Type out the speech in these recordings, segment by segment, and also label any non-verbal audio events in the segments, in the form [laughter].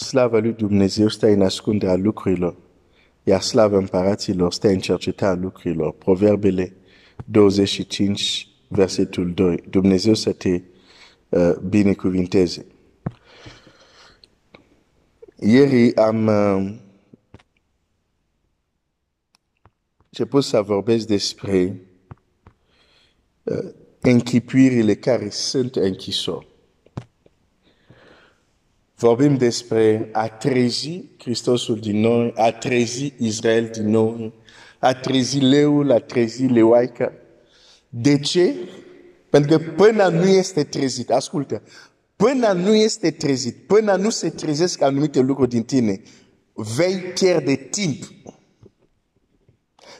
Slava lui Dumnezeu stă în ascunderea lucrurilor, iar slava împăraților stă în cercetarea lucrurilor. Proverbele 25, versetul 2. Dumnezeu să te uh, binecuvinteze. Ieri am uh, început să vorbesc despre uh, închipuirile care sunt închisori. Vorbim despre a trezi Hristosul din noi, a trezi Israel din noi, a trezi leul, a trezi leoaica. De ce? Pentru că până nu este trezit, ascultă, până nu este trezit, până nu se trezesc anumite lucruri din tine, vei pierde timp.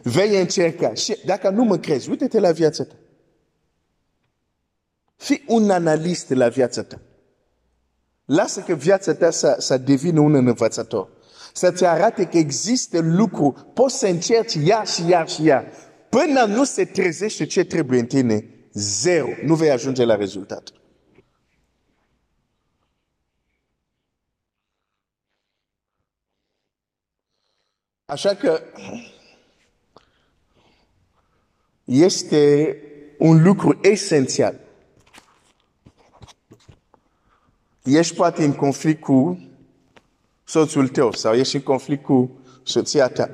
Vei încerca. Și dacă nu mă crezi, uite-te la viața ta. Fii un analist la viața ta. Lasă că viața ta să, să devină un învățător. Să-ți arate că există lucru, poți să încerci iar și iar și iar. Până nu se trezește ce trebuie în tine, zero. Nu vei ajunge la rezultat. Așa că este un lucru esențial ești poate în conflict cu soțul tău sau ești în conflict cu soția ta.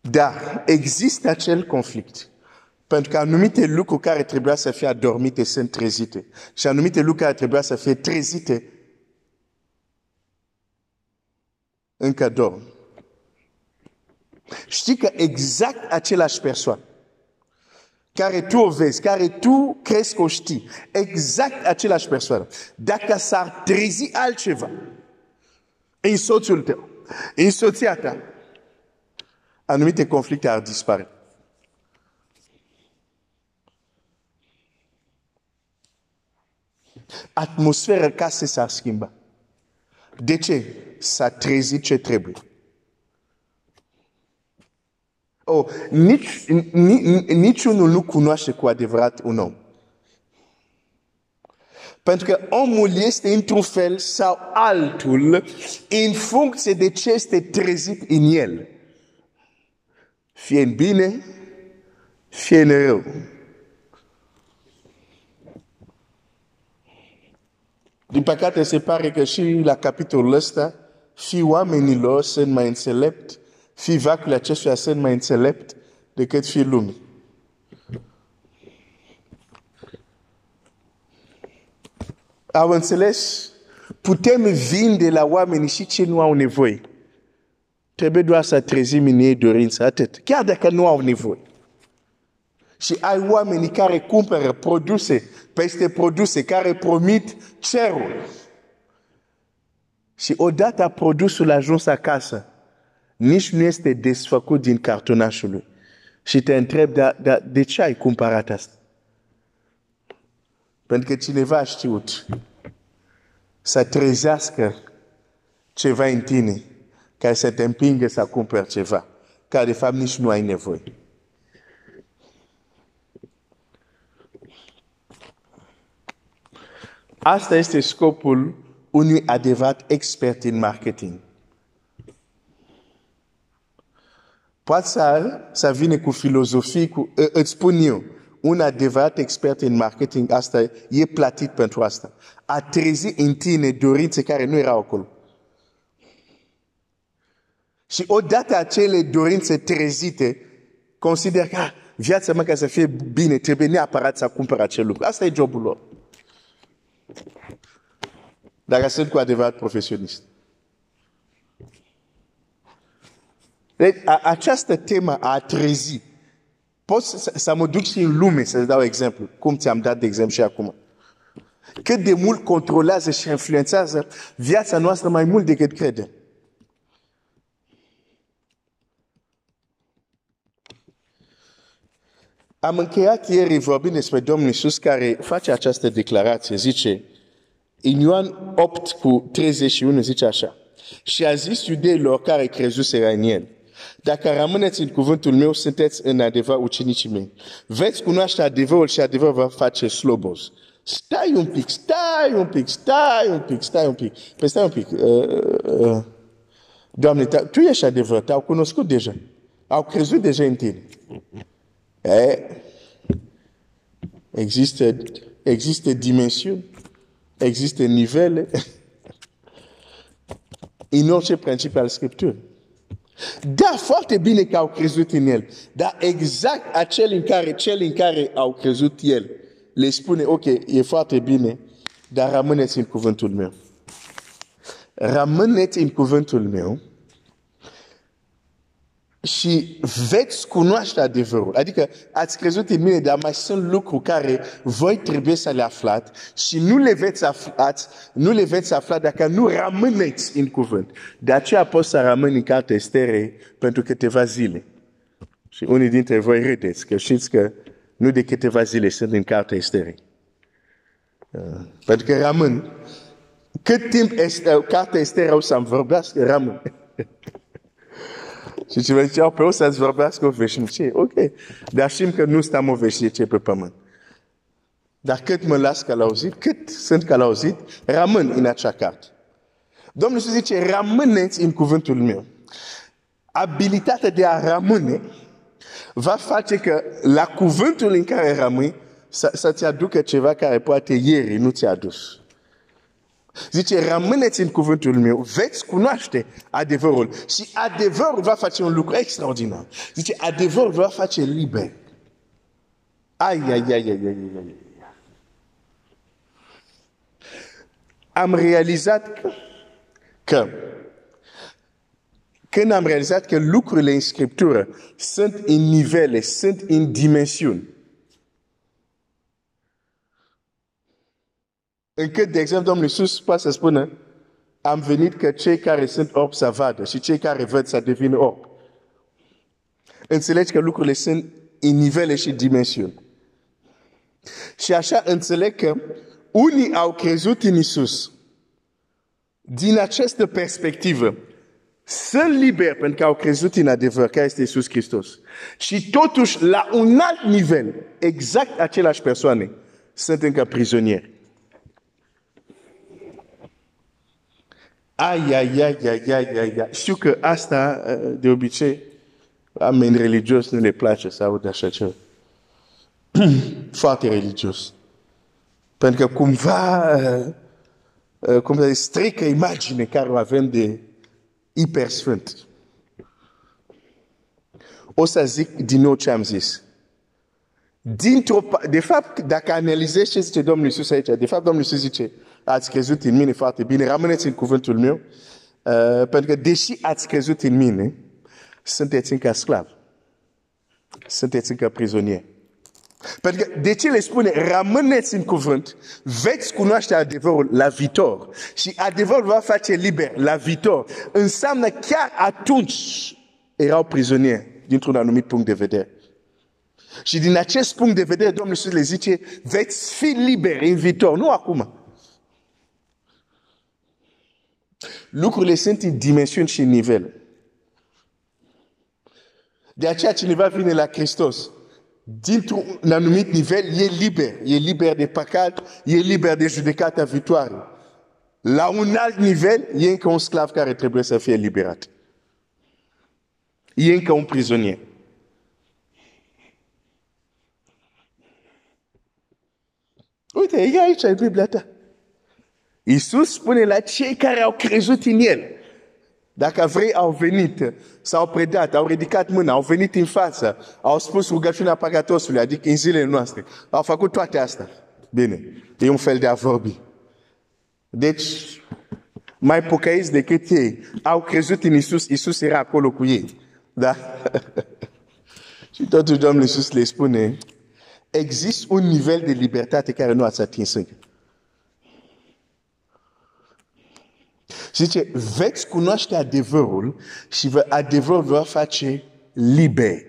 Dar există acel conflict. Pentru că anumite lucruri care trebuia să fie adormite sunt trezite. Și anumite lucruri care trebuia să fie trezite încă dorm. Știi că exact același persoană care tu o vezi, care tu crezi că o știi, exact același persoană. Dacă s-ar trezi altceva în soțul tău, în soția ta, anumite conflicte ar dispare. Atmosfera casei s-ar schimba. De ce? S-a trezit ce trebuie. Oh, nici, niciunul nu cunoaște cu adevărat un om. Pentru că omul este într-un fel sau altul în funcție de ce este trezit în el. Fie în bine, fie în rău. Din păcate se pare că și la capitolul ăsta, fi oamenilor sunt mai înțelepți fi vacul acestuia sunt mai înțelept decât fi lumii. Au înțeles? Putem vinde la oameni și ce nu au nevoie. Trebuie doar să trezim în ei dorința, atât. Chiar dacă nu au nevoie. Și ai oameni care cumpără produse peste produse, care promit cerul. Și odată produsul ajuns acasă, nici nu este desfăcut din cartonașul lui. Și te întreb, de, de, de ce ai cumpărat asta? Pentru că cineva a știut să trezească ceva în tine care să te împingă să cumperi ceva, care de fapt nici nu ai nevoie. Asta este scopul unui adevărat expert în marketing. Poate să, să vină cu filozofii, cu, îți spun eu, un adevărat expert în marketing, asta e platit pentru asta. A trezi în tine dorințe care nu erau acolo. Și odată acele dorințe trezite, consider că ah, viața mea ca să fie bine, trebuie neapărat să cumpăr acel lucru. Asta e jobul lor. Dacă sunt cu adevărat profesionist. Deci, a, această temă a trezi. Pot să, să mă duc și în lume să dau exemplu, cum ți-am dat de exemplu și acum. Cât de mult controlează și influențează viața noastră mai mult decât crede. Am încheiat ieri vorbind despre Domnul Iisus care face această declarație, zice, în Ioan 8 cu 31 zice așa, și a zis iudeilor care crezuseră în el, dacă rămâneți în cuvântul meu, sunteți în adevăr ucenicii mei. Veți cunoaște adevărul și adevărul va face slobos. Stai un pic, stai un pic, stai un pic, stai un pic. Păi stai un pic. Uh, uh, Doamne, tu ești adevărat, te-au cunoscut deja. Au crezut deja în tine. E, există, există dimensiuni, există nivele [laughs] în orice principiu al Scripturii. Da, foarte bine că au crezut în el, dar exact acel în care, cel în care au crezut el, le spune, ok, e foarte bine, dar rămâneți în cuvântul meu. Rămâneți în cuvântul meu și veți cunoaște adevărul. Adică ați crezut în mine, dar mai sunt lucruri care voi trebuie să le aflați și nu le veți aflați, nu le veți afla dacă nu rămâneți în cuvânt. De aceea pot să rămân în cartea Estere pentru câteva zile. Și unii dintre voi râdeți că știți că nu de câteva zile sunt în cartea Estere. Uh, pentru că rămân. Cât timp este, cartea Estere o să-mi vorbească, rămân. Și cineva zicea, pe o să-ți vorbească o veșnicie. Ok. Dar știm că nu stăm o veșnicie pe pământ. Dar cât mă las călăuzit, cât sunt călăuzit, rămân în acea carte. Domnul Iisus zice, rămâneți în cuvântul meu. Abilitatea de a rămâne va face că la cuvântul în care rămâi să, să-ți aducă ceva care poate ieri nu ți-a adus. Zice, rămâneți în cuvântul meu, veți cunoaște adevărul. Și adevărul va face un lucru extraordinar. Zice, adevărul va face liber. Ai, ai, ai, ai, ai, ai, ai. Am realizat că, că când am realizat că lucrurile în Scriptură sunt în nivele, sunt în dimensiuni. Încât, de exemplu, Domnul Iisus poate să spună, am venit că cei care sunt orbi să vadă și cei care văd să devină orbi. Înțelegi că lucrurile sunt în nivele și dimensiuni. Și așa înțeleg că unii au crezut în Iisus din această perspectivă. Sunt liberi pentru că au crezut în adevăr, care este Iisus Hristos. Și totuși, la un alt nivel, exact aceleași persoane sunt încă prizonieri. Ai, ai, ai, ai, ai, ai, ai. Știu că asta, de obicei, oameni religios nu le place să aud așa ceva. [clears throat] Foarte religios. Pentru că cumva, cum să strică imagine care o avem de hipersfânt. O să zic din nou ce am zis. Dintr-o, de fapt, dacă analizezi ce zice Domnul Iisus aici, de fapt Domnul Iisus zice, ați crezut în mine foarte bine, rămâneți în cuvântul meu, uh, pentru că deși ați crezut în mine, sunteți încă sclav. Sunteți încă prizonieri. Pentru că de ce le spune, rămâneți în cuvânt, veți cunoaște adevărul la viitor. Și adevărul va face liber la viitor. Înseamnă chiar atunci erau prizonieri dintr-un anumit punct de vedere. Și din acest punct de vedere, Domnul Iisus le zice, veți fi liberi în viitor, nu acum. Lucrurile sunt în dimensiuni și în nivele. De aceea cineva vine la Hristos. Dintr-un anumit nivel, e liber. E liber de păcat, e liber de judecata viitoare. La un alt nivel, e încă un sclav care trebuie să fie liberat. E încă un prizonier. Uite, e aici, e Biblia ta. Iisus spune la cei care au crezut în El. Dacă vrei, au venit, s-au predat, au ridicat mâna, au venit în față, au spus rugăciunea păcatosului, adică în zilele noastre. Au făcut toate astea. Bine, e un fel de a vorbi. Deci, mai pocăiți decât ei. Au crezut în Isus, Isus era acolo cu ei. Da? [laughs] Și totuși Domnul Iisus le spune, există un nivel de libertate care nu ați atins încă. Zice, veți cunoaște adevărul și adevărul va face liber.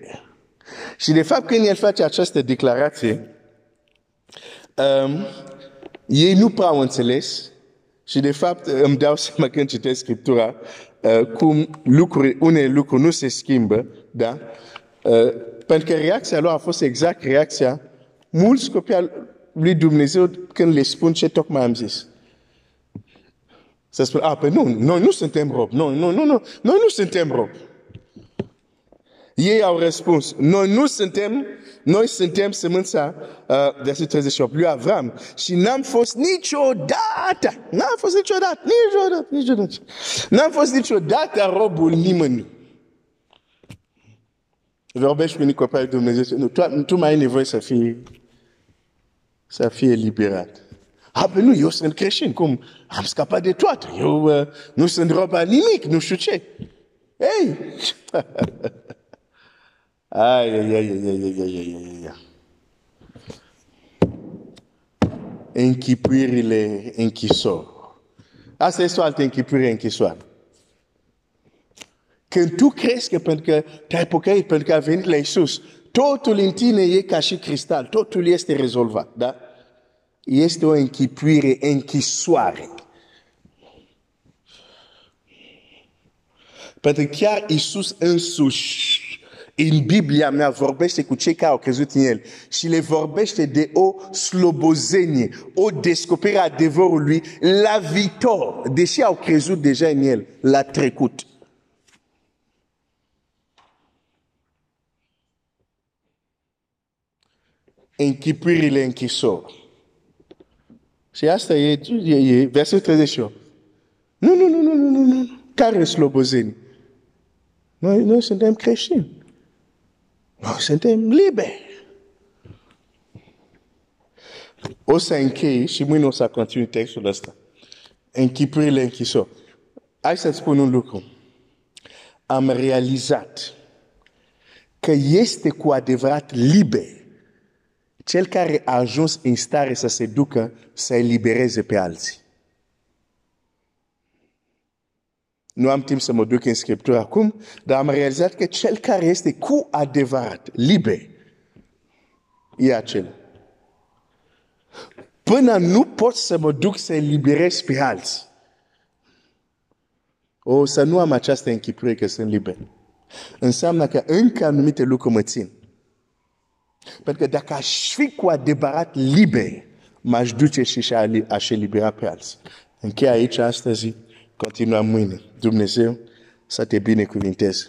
Și de fapt, când el face această declarație, um, ei nu prea au înțeles și de fapt îmi dau [laughs] seama când citesc Scriptura uh, cum lucruri, unele lucruri nu se schimbă, da? Uh, pentru că reacția lor a fost exact reacția mulți copii lui Dumnezeu când le spun ce tocmai am zis. Să spun, a, pe nu, noi nu suntem rob, noi, nu, nu, nu, noi nu suntem rob. Ei au răspuns, noi nu suntem, noi suntem sămânța, uh, versetul 38, lui Avram. Și n-am fost niciodată, n-am fost niciodată, niciodată, niciodată. N-am fost niciodată robul nimănui. Vorbești cu Nicopai Dumnezeu, nu, tu, tu mai ai nevoie să fii, să fie eliberat. A, nu, eu sunt creștin, cum? Am scapat de toate, eu uh, nu sunt roba nimic, nu știu ce. Ei! [laughs] ai, ai, ai, ai, ai, ai, ai, ai. Închipuirile închisori. Asta este o altă închipuire închisoare. Când tu crezi că pentru că te-ai pocăit, pentru că a venit la Iisus, totul în tine e ca și cristal, totul este rezolvat, da? Este o închipuire închisoare. Pentru că chiar Iisus însuși în Biblia mea vorbește cu cei care au crezut în El și le vorbește de o slobozenie, o descoperire a adevărului la viitor, deși au crezut deja în El, la trecut. Închipuirile închisori. Și asta e, e, e versetul 38. Nu, nu, nu, nu, nu, nu, nu. Care slobozenie? Noi, noi suntem creștini. Noi suntem liberi. O să închei și mâine o să continui textul ăsta. Închipurile închisori. Hai să spun un lucru. Am realizat că este cu adevărat liber cel care a ajuns în stare să se ducă să elibereze pe alții. Nu am timp să mă duc în Scriptură acum, dar am realizat că cel care este cu adevărat liber e acela. Până nu pot să mă duc să eliberez pe alții. O să nu am această închipuire că sunt liber. Înseamnă că încă anumite lucruri mă țin. Pentru că dacă aș fi cu adevărat liber, m-aș duce și aș elibera pe alții. Încheie aici astăzi, continuăm mâine. Dumnezeu să te binecuvinteze.